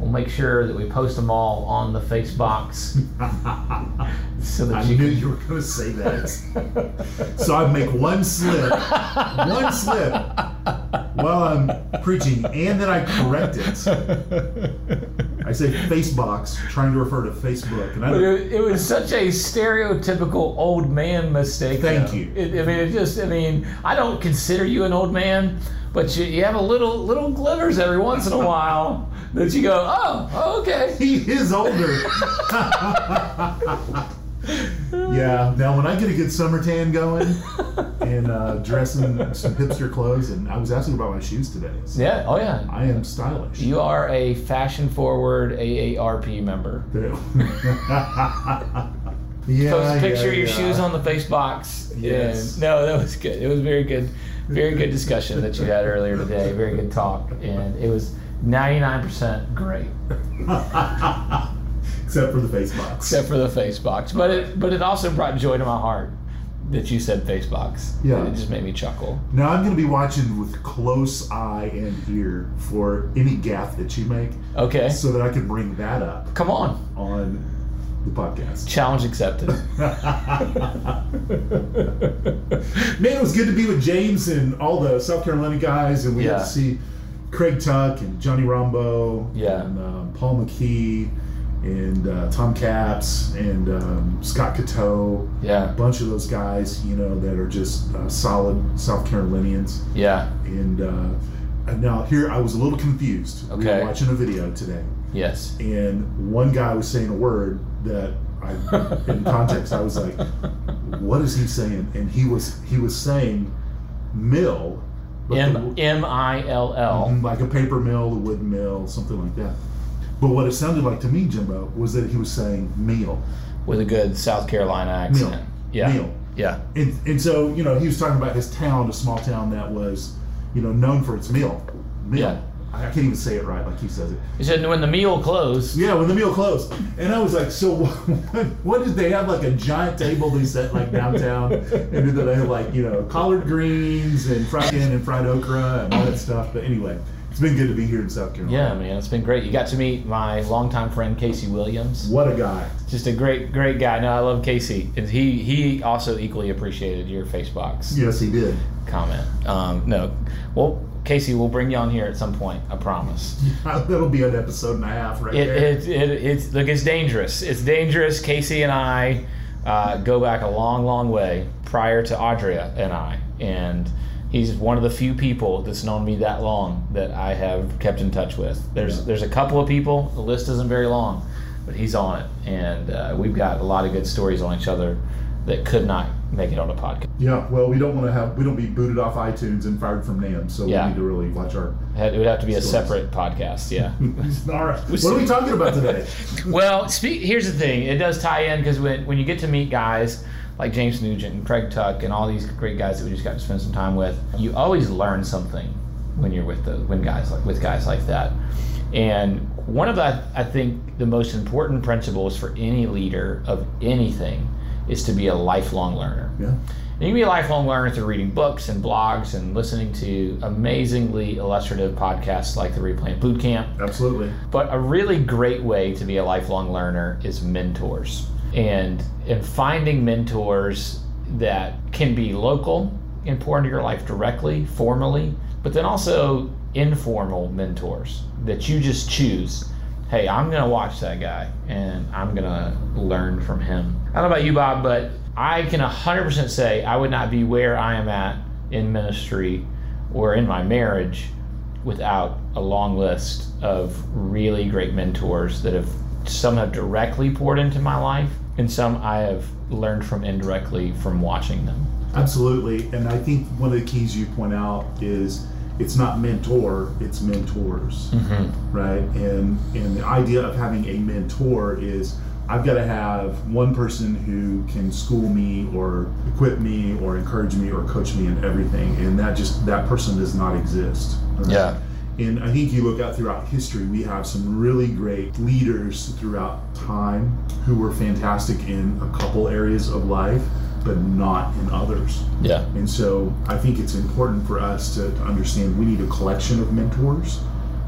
We'll make sure that we post them all on the face box so that I you knew can. you were going to say that. so I make one slip, one slip while I'm preaching, and then I correct it. I say Facebox, trying to refer to Facebook, and I it, it was such a stereotypical old man mistake. Thank though. you. It, I mean, it just. I mean, I don't consider you an old man, but you, you have a little little glimmers every once in a while that you go, oh, oh, okay. he is older. yeah. Now, when I get a good summer tan going and uh, dressing some hipster clothes, and I was asking about my shoes today. So Yeah. Oh yeah. I am stylish. You are a fashion forward AARP member. yeah, Post a picture yeah, of your yeah. shoes on the face box. Yes. And no, that was good. It was very good, very good discussion that you had earlier today. Very good talk, and it was 99% great, Except for the face box. except for the face box. But it, but it also brought joy to my heart that you said face box. Yeah. it just made me chuckle. Now I'm going to be watching with close eye and ear for any gaffe that you make, Okay, so that I can bring that up come on. on the podcast. Challenge accepted. Man, it was good to be with James and all the South Carolina guys, and we got to see Craig Tuck and Johnny Rombo, Yeah. and um, Paul McKee, and uh, Tom Caps, and um, Scott Cateau. Yeah, a bunch of those guys, you know, that are just uh, solid South Carolinians. yeah, And uh, now here I was a little confused. We Okay. were watching a video today, yes. and one guy was saying a word that I, in context, I was like, "What is he saying?" And he was he was saying mill, M M I L L. Mhm, like a paper mill, a wood mill, something like that. But what it sounded like to me, Jimbo, was that he was saying meal, with a good South Carolina accent. Meal. Yeah. meal. Yeah. And, and so, you know, he was talking about his town, a small town that was, you know, known for its meal. Meal. Yeah. I can't even say it right like he says it. He said when the meal closed. Yeah, when the meal closed. And I was like, so what, what did they have like a giant table they set like downtown? And did they have like, you know, collard greens and fried and fried okra and all that stuff? But anyway, it's been good to be here in South Carolina. Yeah, man, it's been great. You got to meet my longtime friend Casey Williams. What a guy. Just a great, great guy. No, I love Casey, and he he also equally appreciated your Facebox Yes, he did. comment. Um, no, well, Casey, we'll bring you on here at some point. I promise. That'll be an episode and a half right It, there. it, it it's look, it's dangerous. It's dangerous. Casey and I uh, go back a long, long way prior to Audria and I, and he's one of the few people that's known me that long that I have kept in touch with. There's Yeah. there's a couple of people. The list isn't very long, but he's on it, and uh, we've got a lot of good stories on each other that could not make it on a podcast. Yeah, well, we don't want to have we don't be booted off iTunes and fired from NAM, so Yeah. we need to really watch our. It would have to be a separate podcast. Yeah. All right, what are we talking about today? Well, speak, here's the thing. It does tie in because when, when you get to meet guys like James Nugent and Craig Tuck and all these great guys that we just got to spend some time with, you always learn something when you're with the when guys like with guys like that. And one of the I think the most important principles for any leader of anything is to be a lifelong learner. Yeah, And you can be a lifelong learner through reading books and blogs and listening to amazingly illustrative podcasts like the Replant Bootcamp. absolutely. But a really great way to be a lifelong learner is mentors. And and finding mentors that can be local and pour into your life directly, formally, but then also informal mentors that you just choose. Hey, I'm gonna watch that guy and I'm gonna learn from him. I don't know about you, Bob, but I can 100% say I would not be where I am at in ministry or in my marriage without a long list of really great mentors that have some have directly poured into my life and some I have learned from indirectly from watching them. Absolutely, and I think one of the keys you point out is it's not mentor, it's mentors, Mm-hmm. right? And and the idea of having a mentor is I've got to have one person who can school me or equip me or encourage me or coach me in everything, and that just that person does not exist. right? Yeah. And I think you look out throughout history, we have some really great leaders throughout time who were fantastic in a couple areas of life, but not in others. Yeah. And so I think it's important for us to, to understand we need a collection of mentors,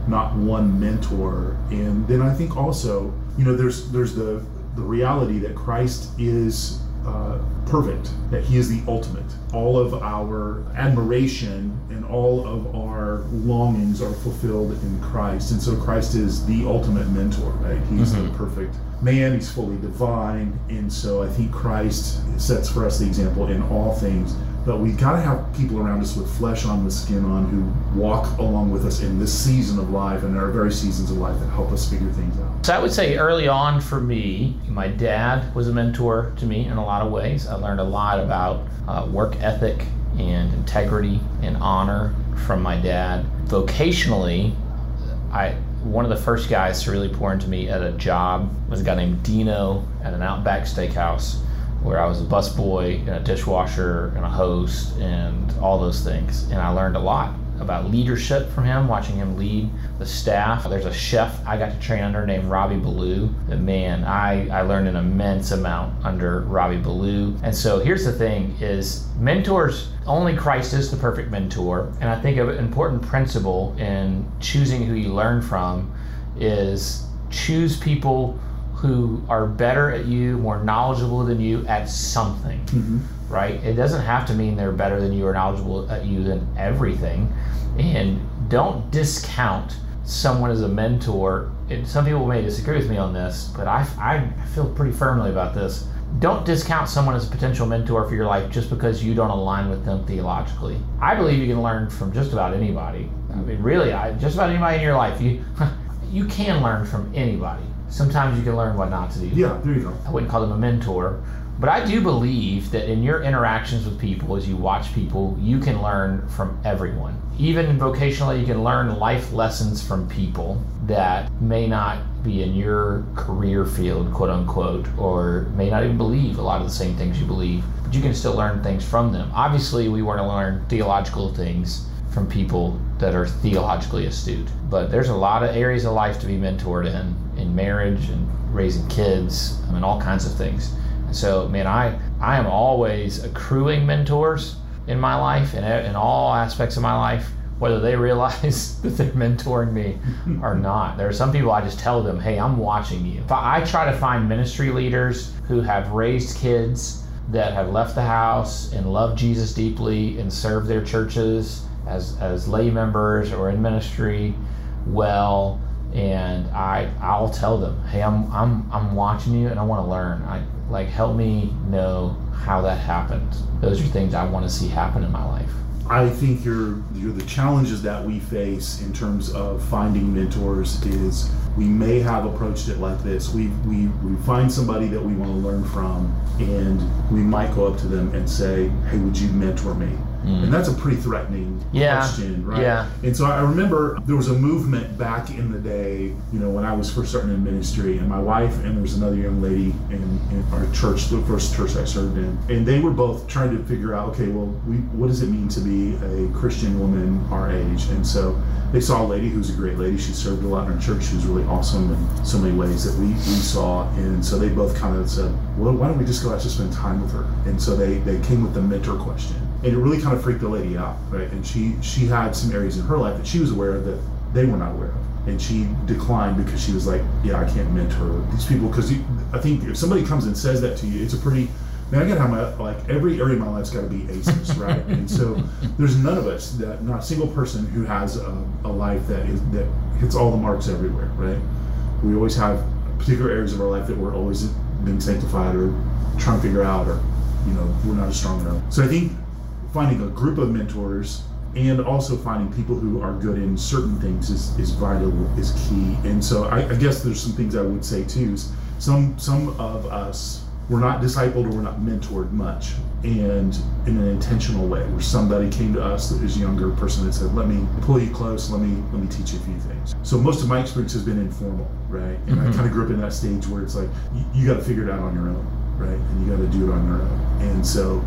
not one mentor. And then I think also, you know, there's there's the the reality that Christ is uh, perfect, that He is the ultimate. All of our admiration and all of our longings are fulfilled in Christ, and so Christ is the ultimate mentor. Right? He's the perfect man. He's fully divine, and so I think Christ sets for us the example in all things. But we got to have people around us with flesh on, with skin on, who walk along with us in this season of life, and there are very seasons of life that help us figure things out. So I would say early on for me, my dad was a mentor to me in a lot of ways. I learned a lot about uh, work ethic and integrity and honor from my dad. Vocationally, I one of the first guys to really pour into me at a job was a guy named Dino at an Outback Steakhouse, where I was a busboy and a dishwasher and a host and all those things. And I learned a lot about leadership from him, watching him lead the staff. There's a chef I got to train under named Robbie Ballou. And man, I, I learned an immense amount under Robbie Ballou. And so here's the thing is mentors, only Christ is the perfect mentor. And I think an important principle in choosing who you learn from is choose people who are better at you, more knowledgeable than you at something mm-hmm. right? It doesn't have to mean they're better than you or knowledgeable at you than everything. And don't discount someone as a mentor. And some people may disagree with me on this, but I, I feel pretty firmly about this. Don't discount someone as a potential mentor for your life just because you don't align with them theologically. I believe you can learn from just about anybody. I mean, really, I, just about anybody in your life. You, you can learn from anybody. Sometimes you can learn what not to do. Yeah, there you go. I wouldn't call them a mentor, but I do believe that in your interactions with people, as you watch people, you can learn from everyone. Even vocationally, you can learn life lessons from people that may not be in your career field, quote unquote, or may not even believe a lot of the same things you believe, but you can still learn things from them. Obviously, we want to learn theological things from people that are theologically astute. But there's a lot of areas of life to be mentored in, in marriage and raising kids, I mean, all kinds of things. And so, man, I, I am always accruing mentors in my life and in all aspects of my life, whether they realize that they're mentoring me or not. There are some people I just tell them, hey, I'm watching you. I, I try to find ministry leaders who have raised kids that have left the house and love Jesus deeply and serve their churches as, as lay members or in ministry well and I I'll tell them hey I'm I'm I'm watching you and I want to learn I like help me know how that happened those are things I want to see happen in my life I think you're, the challenges that we face in terms of finding mentors is we may have approached it like this. We, we, we find somebody that we want to learn from, and we might go up to them and say, Hey, would you mentor me? Mm. And that's a pretty threatening Yeah. question, right? Yeah. And so I remember there was a movement back in the day, you know, when I was first starting in ministry, and my wife and there was another young lady in, in our church, the first church I served in, and they were both trying to figure out, okay, well, we, what does it mean to be a Christian woman our age? And so they saw a lady who's a great lady. She served a lot in our church. She was really awesome in so many ways that we, we saw. And so they both kind of said, well, why don't we just go out to spend time with her? And so they, they came with the mentor question and it really kind of freaked the lady out, right? And she she had some areas in her life that she was aware of that they were not aware of, and she declined because she was like, "Yeah, I can't mentor these people." Because I think if somebody comes and says that to you, it's a pretty man. I gotta have my like every area of my life's got to be aces, right? and so there's none of us that not a single person who has a, a life that is that hits all the marks everywhere, right? We always have particular areas of our life that we're always being sanctified or trying to figure out, or you know, we're not as strong enough. So I think finding a group of mentors and also finding people who are good in certain things is, is vital is key. And so I, I guess there's some things i would say too is some some of us were not discipled or were not mentored much. And in an intentional way where somebody came to us that a younger person that said let me pull you close. Let me let me teach you a few things. So most of my experience has been informal right? And Mhm. i kind of grew up in that stage where it's like you, you got to figure it out on your own right? And you got to do it on your own. And so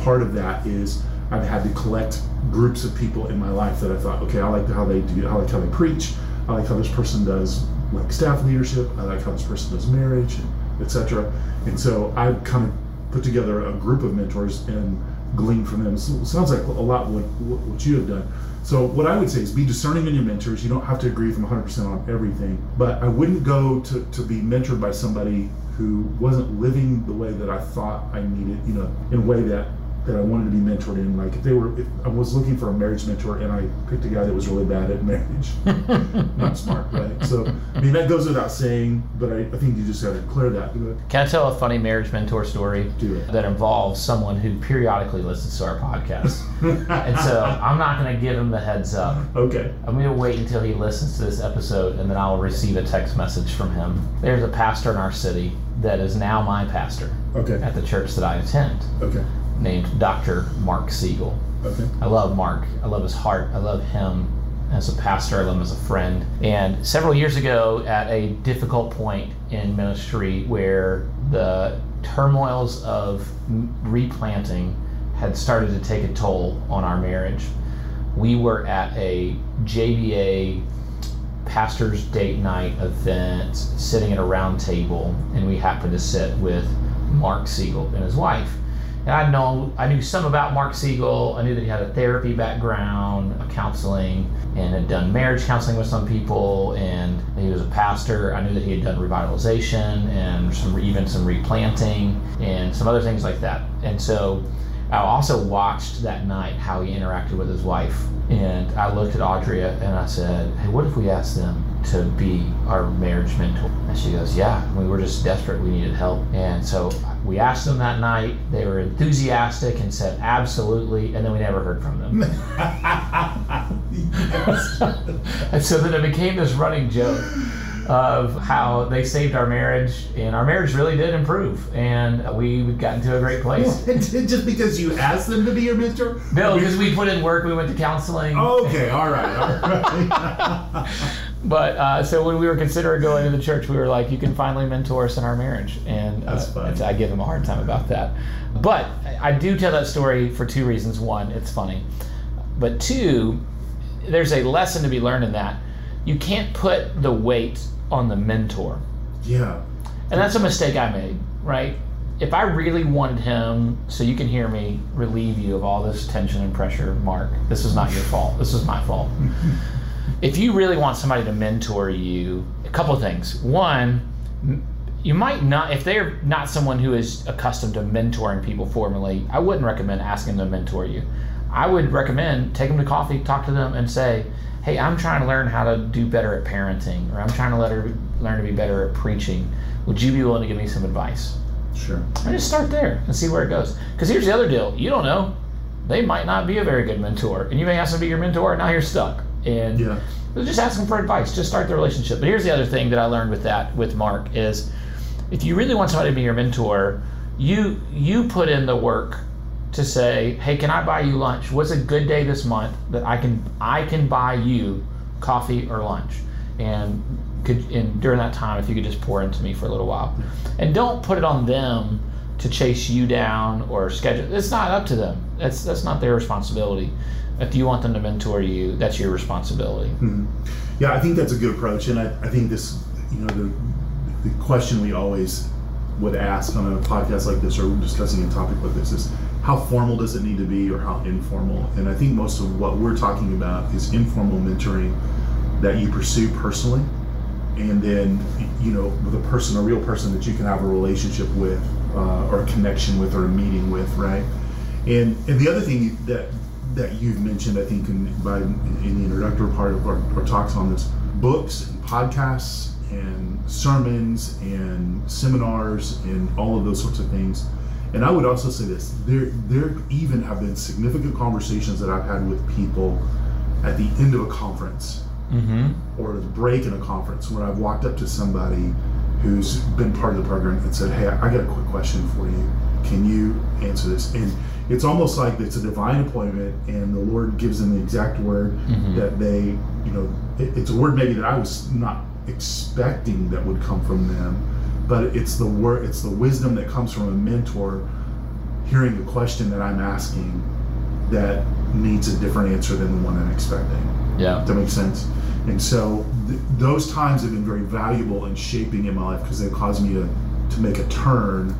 part of that is I've had to collect groups of people in my life that I thought, okay, I like how they do, I like how they preach, I like how this person does like staff leadership, I like how this person does marriage, etc. And so I've kind of put together a group of mentors and gleaned from them. So sounds like a lot what what what you have done. So what I would say is be discerning in your mentors. You don't have to agree with them 100% on everything, but I wouldn't go to, to be mentored by somebody who wasn't living the way that I thought I needed, you know, in a way that that I wanted to be mentored in. Like if they were, if I was looking for a marriage mentor and I picked a guy that was really bad at marriage, not smart, right? So I mean that goes without saying, but I, I think you just got to clear that. Can I tell a funny marriage mentor story Do it. that involves someone who periodically listens to our podcast? and so I'm not going to give him the heads up. okay. I'm going to wait until he listens to this episode and then I'll receive a text message from him. There's a pastor in our city that is now my pastor Okay. at the church that I attend Okay. Named Dr. Mark Siegel. Okay. I love Mark. I love his heart. I love him as a pastor. I love him as a friend. And several years ago, at a difficult point in ministry where the turmoils of replanting had started to take a toll on our marriage, we were at a JBA pastor's date night event, sitting at a round table, and we happened to sit with Mark Siegel and his wife. And I know I knew some about Mark Siegel. I knew that he had a therapy background, a counseling, and had done marriage counseling with some people. And he was a pastor. I knew that he had done revitalization and some even some replanting and some other things like that. And so I also watched that night how he interacted with his wife. And I looked at Audria and I said, Hey, what if we asked them to be our marriage mentor? And she goes, Yeah, we were just desperate. We needed help. And so we asked them that night. They were enthusiastic and said, Absolutely. And then we never heard from them. And so then it became this running joke of how they saved our marriage, and our marriage really did improve, and we got into a great place. Just because you asked them to be your mentor? No, because we put in work, we went to counseling. Okay, all right, all right. But uh, so when we were considering going to the church, we were like, "You can finally mentor us in our marriage," and uh, That's fun. it's- I give him a hard time about that. But I do tell that story for two reasons: one, it's funny, but two, there's a lesson to be learned in that. You can't put the weight on the mentor, yeah. and that's a mistake I made. Right? If I really wanted him, so you can hear me relieve you of all this tension and pressure, Mark, this is not your fault. This is my fault if you really want somebody to mentor you, a couple of things. One, you might not, if they're not someone who is accustomed to mentoring people formally, I wouldn't recommend asking them to mentor you. I would recommend take them to coffee, talk to them, and say, "Hey, I'm trying to learn how to do better at parenting, or I'm trying to let her learn to be better at preaching. Would you be willing to give me some advice?" Sure. And just start there and see where it goes. Because here's the other deal: you don't know; they might not be a very good mentor, and you may ask them to be your mentor, and now you're stuck. And Yeah. just ask them for advice. Just start the relationship. But here's the other thing that I learned with that with Mark is, if you really want somebody to be your mentor, you you put in the work to say, hey, can I buy you lunch? What's a good day this month that I can I can buy you coffee or lunch? And could and during that time, if you could just pour into me for a little while, and don't put it on them to chase you down or schedule. It's not up to them. That's that's not their responsibility. If you want them to mentor you, that's your responsibility. Mhm. Yeah, I think that's a good approach, and I, I think this, you know, the, the question we always would ask on a podcast like this or discussing a topic like this is how formal does it need to be or how informal? And I think most of what we're talking about is informal mentoring that you pursue personally, and then you know with a person, a real person that you can have a relationship with uh, or a connection with or a meeting with, right? And and the other thing that that you've mentioned, I think, in, by, in the introductory part of our, our talks on this, books and podcasts and sermons and seminars and all of those sorts of things. And I would also say this: there, there even have been significant conversations that I've had with people at the end of a conference Mm-hmm. or the break in a conference where I've walked up to somebody who's been part of the program and said, "Hey, I got a quick question for you. Can you answer this?" And it's almost like it's a divine appointment, and the Lord gives them the exact word Mhm. that they, you know, it, it's a word maybe that I was not expecting that would come from them, but it's the word, it's the wisdom that comes from a mentor hearing a question that I'm asking that needs a different answer than the one I'm expecting. Yeah. That makes sense. And so th- those times have been very valuable in shaping in my life because they caused me to, to make a turn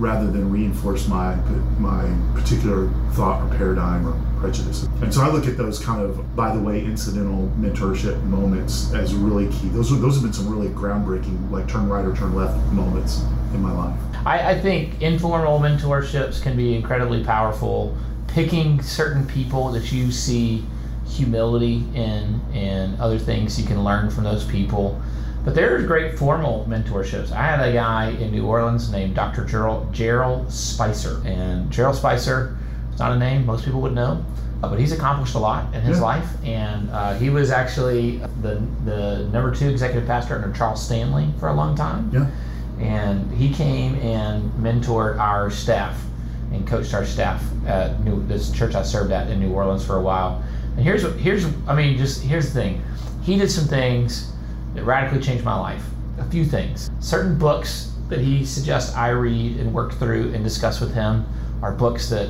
rather than reinforce my my particular thought or paradigm or prejudice. And so I look at those kind of by the way incidental mentorship moments as really key. Those are those have been some really groundbreaking like turn right or turn left moments in my life. I, I think informal mentorships can be incredibly powerful. Picking certain people that you see humility in and other things you can learn from those people. But there's great formal mentorships. I had a guy in New Orleans named Dr. Gerald, Gerald Spicer. And Gerald Spicer, it's not a name most people would know, uh, but he's accomplished a lot in his Yeah. life. And uh, he was actually the, the number two executive pastor under Charles Stanley for a long time Yeah. and he came and mentored our staff and coached our staff at New, this church I served at in New Orleans for a while. And here's what here's I mean just here's the thing. He did some things that radically changed my life. A few things. Certain books that he suggests I read and work through and discuss with him are books that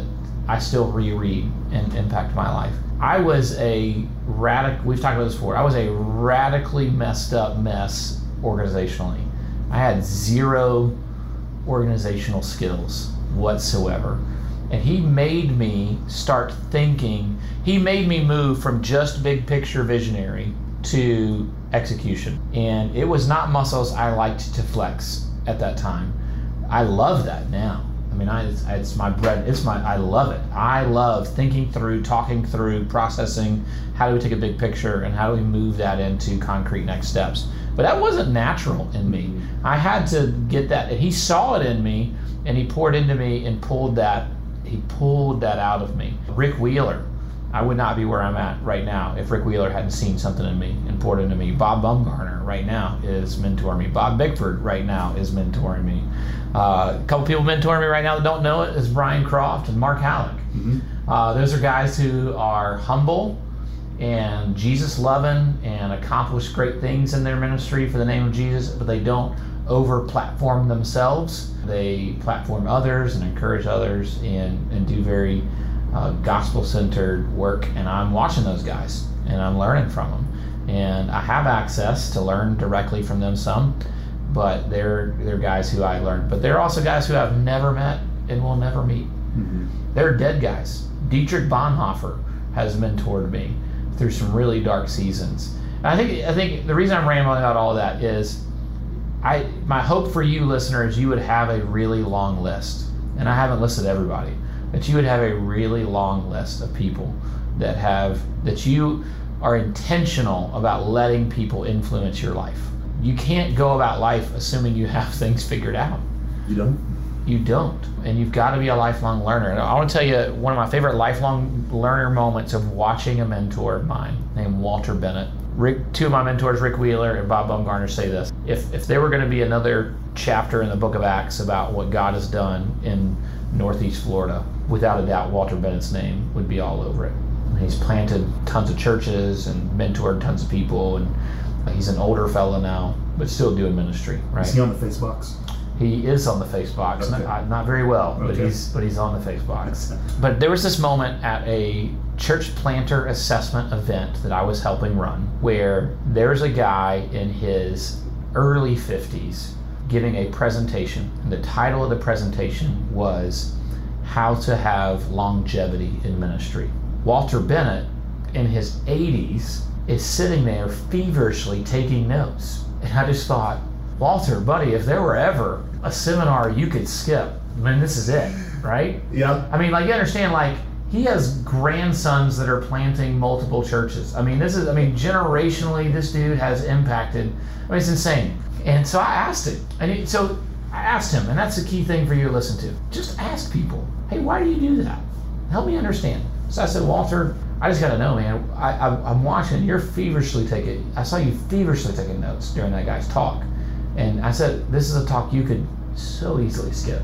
I still reread and impact my life. I was a radical. We've talked about this before. I was a radically messed up mess organizationally. I had zero organizational skills whatsoever. And he made me start thinking, he made me move from just big picture visionary to execution. And it was not muscles I liked to flex at that time. I love that now. I mean, I, it's, it's my bread. It's my. I love it. I love thinking through, talking through, processing. How do we take a big picture and how do we move that into concrete next steps? But that wasn't natural in me. I had to get that, and he saw it in me, and he poured into me and pulled that. He pulled that out of me. Rick Wheeler, I would not be where I'm at right now if Rick Wheeler hadn't seen something in me and poured into me. Bob Bumgarner right now is mentoring me. Bob Bickford right now is mentoring me. Uh, a couple people mentoring me right now that don't know it is Brian Croft and Mark Hallock. Uh, those are guys who are humble and Jesus loving and accomplish great things in their ministry for the name of Jesus, but they don't over platform themselves. They platform others and encourage others and, and do very uh, gospel centered work. And I'm watching those guys and I'm learning from them. And I have access to learn directly from them some, but they're, they're guys who I learned. But they're also guys who I've never met and will never meet. They're dead guys. Dietrich Bonhoeffer has mentored me through some really dark seasons. And I think I think the reason I'm rambling about all of that is I my hope for you listeners you would have a really long list. And I haven't listed everybody, but you would have a really long list of people that have that you are intentional about letting people influence your life. You can't go about life assuming you have things figured out. You done? you don't. And you've got to be a lifelong learner. And i want to tell you one of my favorite lifelong learner moments of watching a mentor of mine named walter bennett. Rick two of my mentors rick wheeler and bob bumgarner say this. If, if there were going to be another chapter in the book of acts about what god has done in northeast florida without a doubt walter bennett's name would be all over it he's planted tons of churches and mentored tons of people and uh, he's an older fellow now but still doing ministry right Is he on the face box? he is on the face box, Okay. not, not very well, but he's but he's on the face box. but there was this moment at a church planter assessment event that I was helping run, where there's a guy in his early 50s giving a presentation, and the title of the presentation was "How to Have Longevity in Ministry." Walter Bennett, in his 80s, is sitting there feverishly taking notes, and I just thought. Walter, buddy, if there were ever a seminar you could skip, I mean, this is it, right? Yeah. I mean, like, you understand, like, he has grandsons that are planting multiple churches. I mean, this is, I mean, generationally, this dude has impacted. I mean, it's insane. And so I asked him, and so I asked him, and that's the key thing for you to listen to. Just ask people, hey, why do you do that? Help me understand. So I said, Walter, I just got to know, man. I, I'm watching. You're feverishly taking. I saw you feverishly taking notes during that guy's talk, And I said, This is a talk you could so easily skip.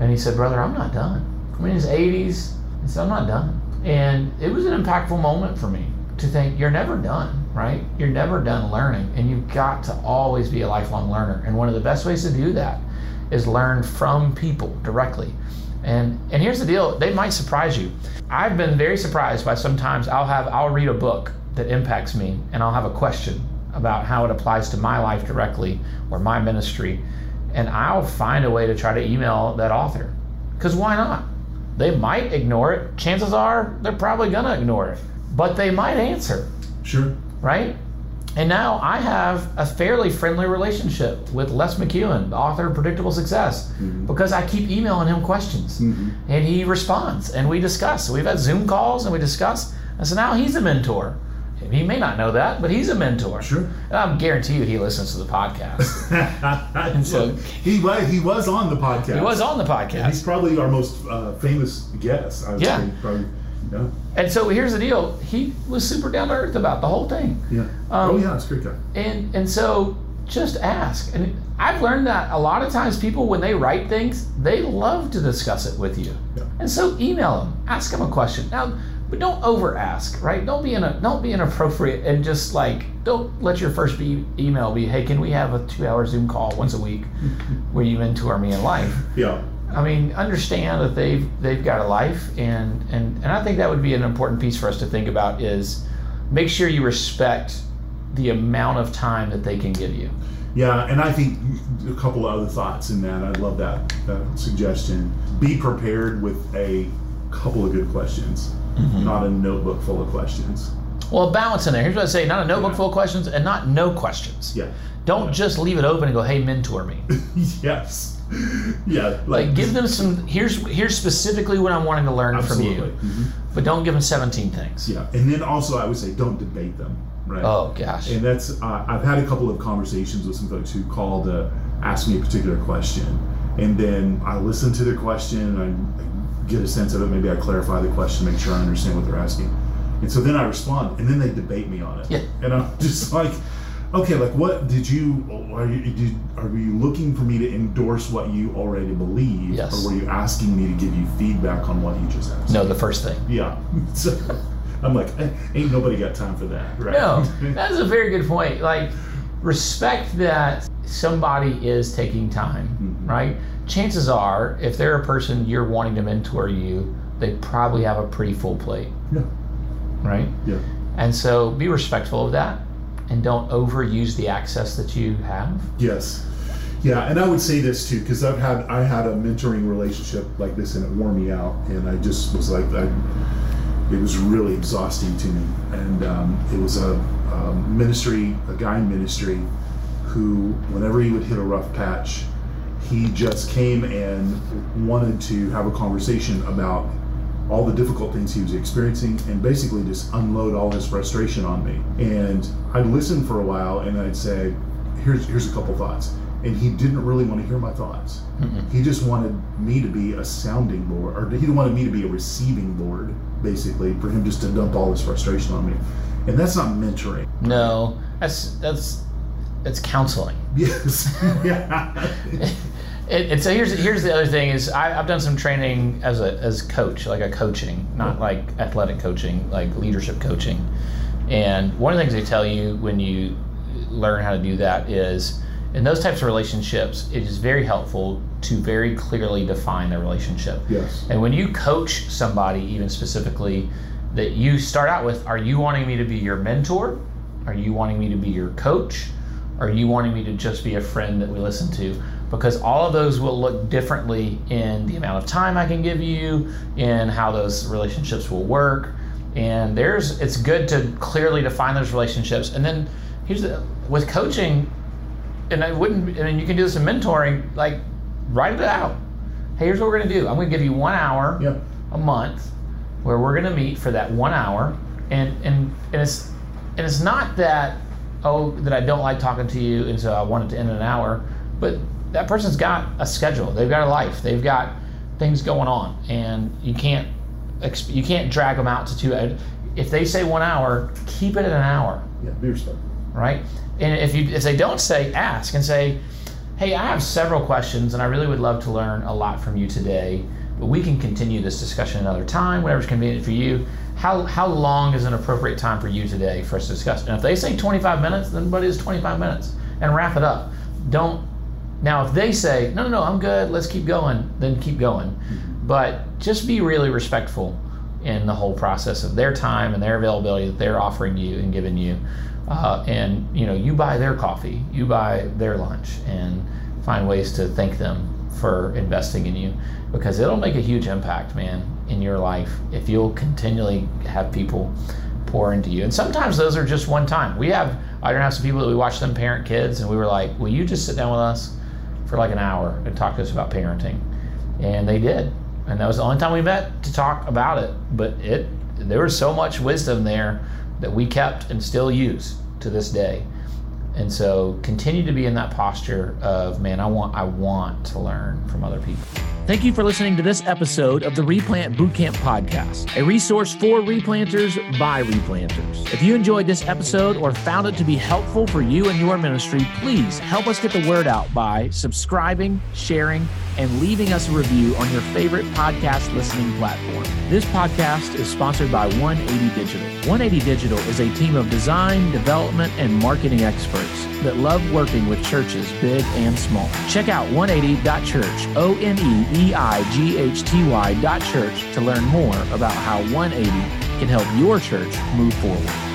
And he said, Brother, I'm not done. I mean, in his 80s, he said, I'm not done. And it was an impactful moment for me to think, You're never done, right? You're never done learning. And you've got to always be a lifelong learner. And one of the best ways to do that is learn from people directly. And and here's the deal, they might surprise you. I've been very surprised by sometimes I'll have I'll read a book that impacts me and I'll have a question about how it applies to my life directly or my ministry and I'll find a way to try to email that author. Cuz why not? They might ignore it. Chances are they're probably going to ignore it, but they might answer, Sure. right? And now I have a fairly friendly relationship with Les McKeown, the author of Predictable Success, because I keep emailing him questions and he responds and we discuss. We've had Zoom calls and we discuss. And so now he's a mentor. He may not know that, but he's a mentor. Sure. And I guarantee you he listens to the podcast. and so- he was he was on the podcast. he was on the podcast. He's probably our most uh, famous guest. I Yeah. say, probably. Yeah. And so here's the deal. He was super down to earth about the whole thing. Yeah. Um, oh yeah, it's a great guy. And and so just ask. And I've learned that a lot of times people when they write things, they love to discuss it with you. Yeah. And so email them, ask them a question. Now, but don't over ask, right? Don't be in a don't be inappropriate and just like don't let your first be, email be, hey, can we have a two hour Zoom call once a week where you mentor me in life? Yeah. I mean, understand that they've they've got a life, and and and I think that would be an important piece for us to think about is make sure you respect the amount of time that they can give you. Yeah, and I think a couple of other thoughts in that. I love that, that suggestion. Be prepared with a couple of good questions, Mm-hmm. not a notebook full of questions. Well, balance in there. Here's what I say: not a notebook Yeah. full of questions, and not no questions. Yeah. Don't just leave it open and go, "Hey, mentor me." yes. Yeah. Like, give them some. Here's here's specifically what I'm wanting to learn absolutely. from you, Mhm. but don't give them 17 things. Yeah, and then also I would say don't debate them. Right. Oh gosh. And that's uh, I've had a couple of conversations with some folks who call to ask me a particular question, and then I listen to their question and I, I get a sense of it. Maybe I clarify the question, make sure I understand what they're asking, and so then I respond, and then they debate me on it. Yeah. And I'm just like, okay, like what did you? Are you did, are you looking for me to endorse what you already believe, Yes. or were you asking me to give you feedback on what you just asked? no, the first thing. Yeah. So I'm like, ain't nobody got time for that, right? No, that's a very good point. Like, respect that somebody is taking time, Mhm. right? Chances are, if they're a person you're wanting to mentor you, they probably have a pretty full plate, yeah. right? Yeah. And so be respectful of that and don't overuse the access that you have. Yes. Yeah, and I would say this too because I've had I had a mentoring relationship like this and it wore me out, and I just was like, I, it was really exhausting to me, and um, it was a, a ministry, a guy in ministry, who whenever he would hit a rough patch, he just came and wanted to have a conversation about all the difficult things he was experiencing and basically just unload all his frustration on me. And I'd listen for a while and I'd say, here's here's a couple thoughts. And he didn't really want to hear my thoughts. Mm-hmm. He just wanted me to be a sounding board, or he wanted me to be a receiving board, basically, for him just to dump all his frustration on me. And that's not mentoring. No, that's that's that's counseling. Yes. yeah. It, and so here's here's the other thing is I, I've done some training as a as coach, like a coaching, not like athletic coaching, like leadership coaching. And one of the things they tell you when you learn how to do that is in those types of relationships, it is very helpful to very clearly define the relationship. Yes. And when you coach somebody, even specifically, that you start out with, are you wanting me to be your mentor? Are you wanting me to be your coach? Are you wanting me to just be a friend that we listen to? Because all of those will look differently in the amount of time I can give you, in how those relationships will work. And there's it's good to clearly define those relationships. And then here's the with coaching, and I wouldn't I mean you can do this in mentoring, like write it out. Hey, here's what we're gonna do. I'm gonna give you one hour Yeah. a month where we're going to meet for that one hour and and and it's and it's not that oh that I don't like talking to you and so I want it to end in an hour but that person's got a schedule they've got a life they've got things going on and you can't you can't drag them out to two uh, if they say one hour keep it at an hour Yeah. Be respectful. right? And if you if they don't say, ask and say, hey, I have several questions and I really would love to learn a lot from you today, but we can continue this discussion another time, whatever's convenient for you. How, how long is an appropriate time for you today for us to discuss? And if they say 25 minutes, then what is 25 minutes? And wrap it up. Don't now, if they say, no, no, no, I'm good, let's keep going, then keep going. But just be really respectful in the whole process of their time and their availability that they're offering you and giving you. Uh, and you know, you buy their coffee, you buy their lunch, and find ways to thank them for investing in you because it'll make a huge impact, man, in your life if you'll continually have people pour into you. And sometimes those are just one time. We have I don't have some people that we watch them parent kids, and we were like, "Will you just sit down with us for like an hour and talk to us about parenting?" And they did, and that was the only time we met to talk about it. But it there was so much wisdom there that we kept and still use to this day. And so continue to be in that posture of man, I want I want to learn from other people. Thank you for listening to this episode of the Replant Bootcamp Podcast, a resource for replanters by replanters. If you enjoyed this episode or found it to be helpful for you and your ministry, please help us get the word out by subscribing, sharing, and leaving us a review on your favorite podcast listening platform. This podcast is sponsored by 180 Digital. 180 Digital is a team of design, development, and marketing experts that love working with churches big and small. Check out 180.church, O N E E I G H T Y dot church to learn more about how 180 can help your church move forward.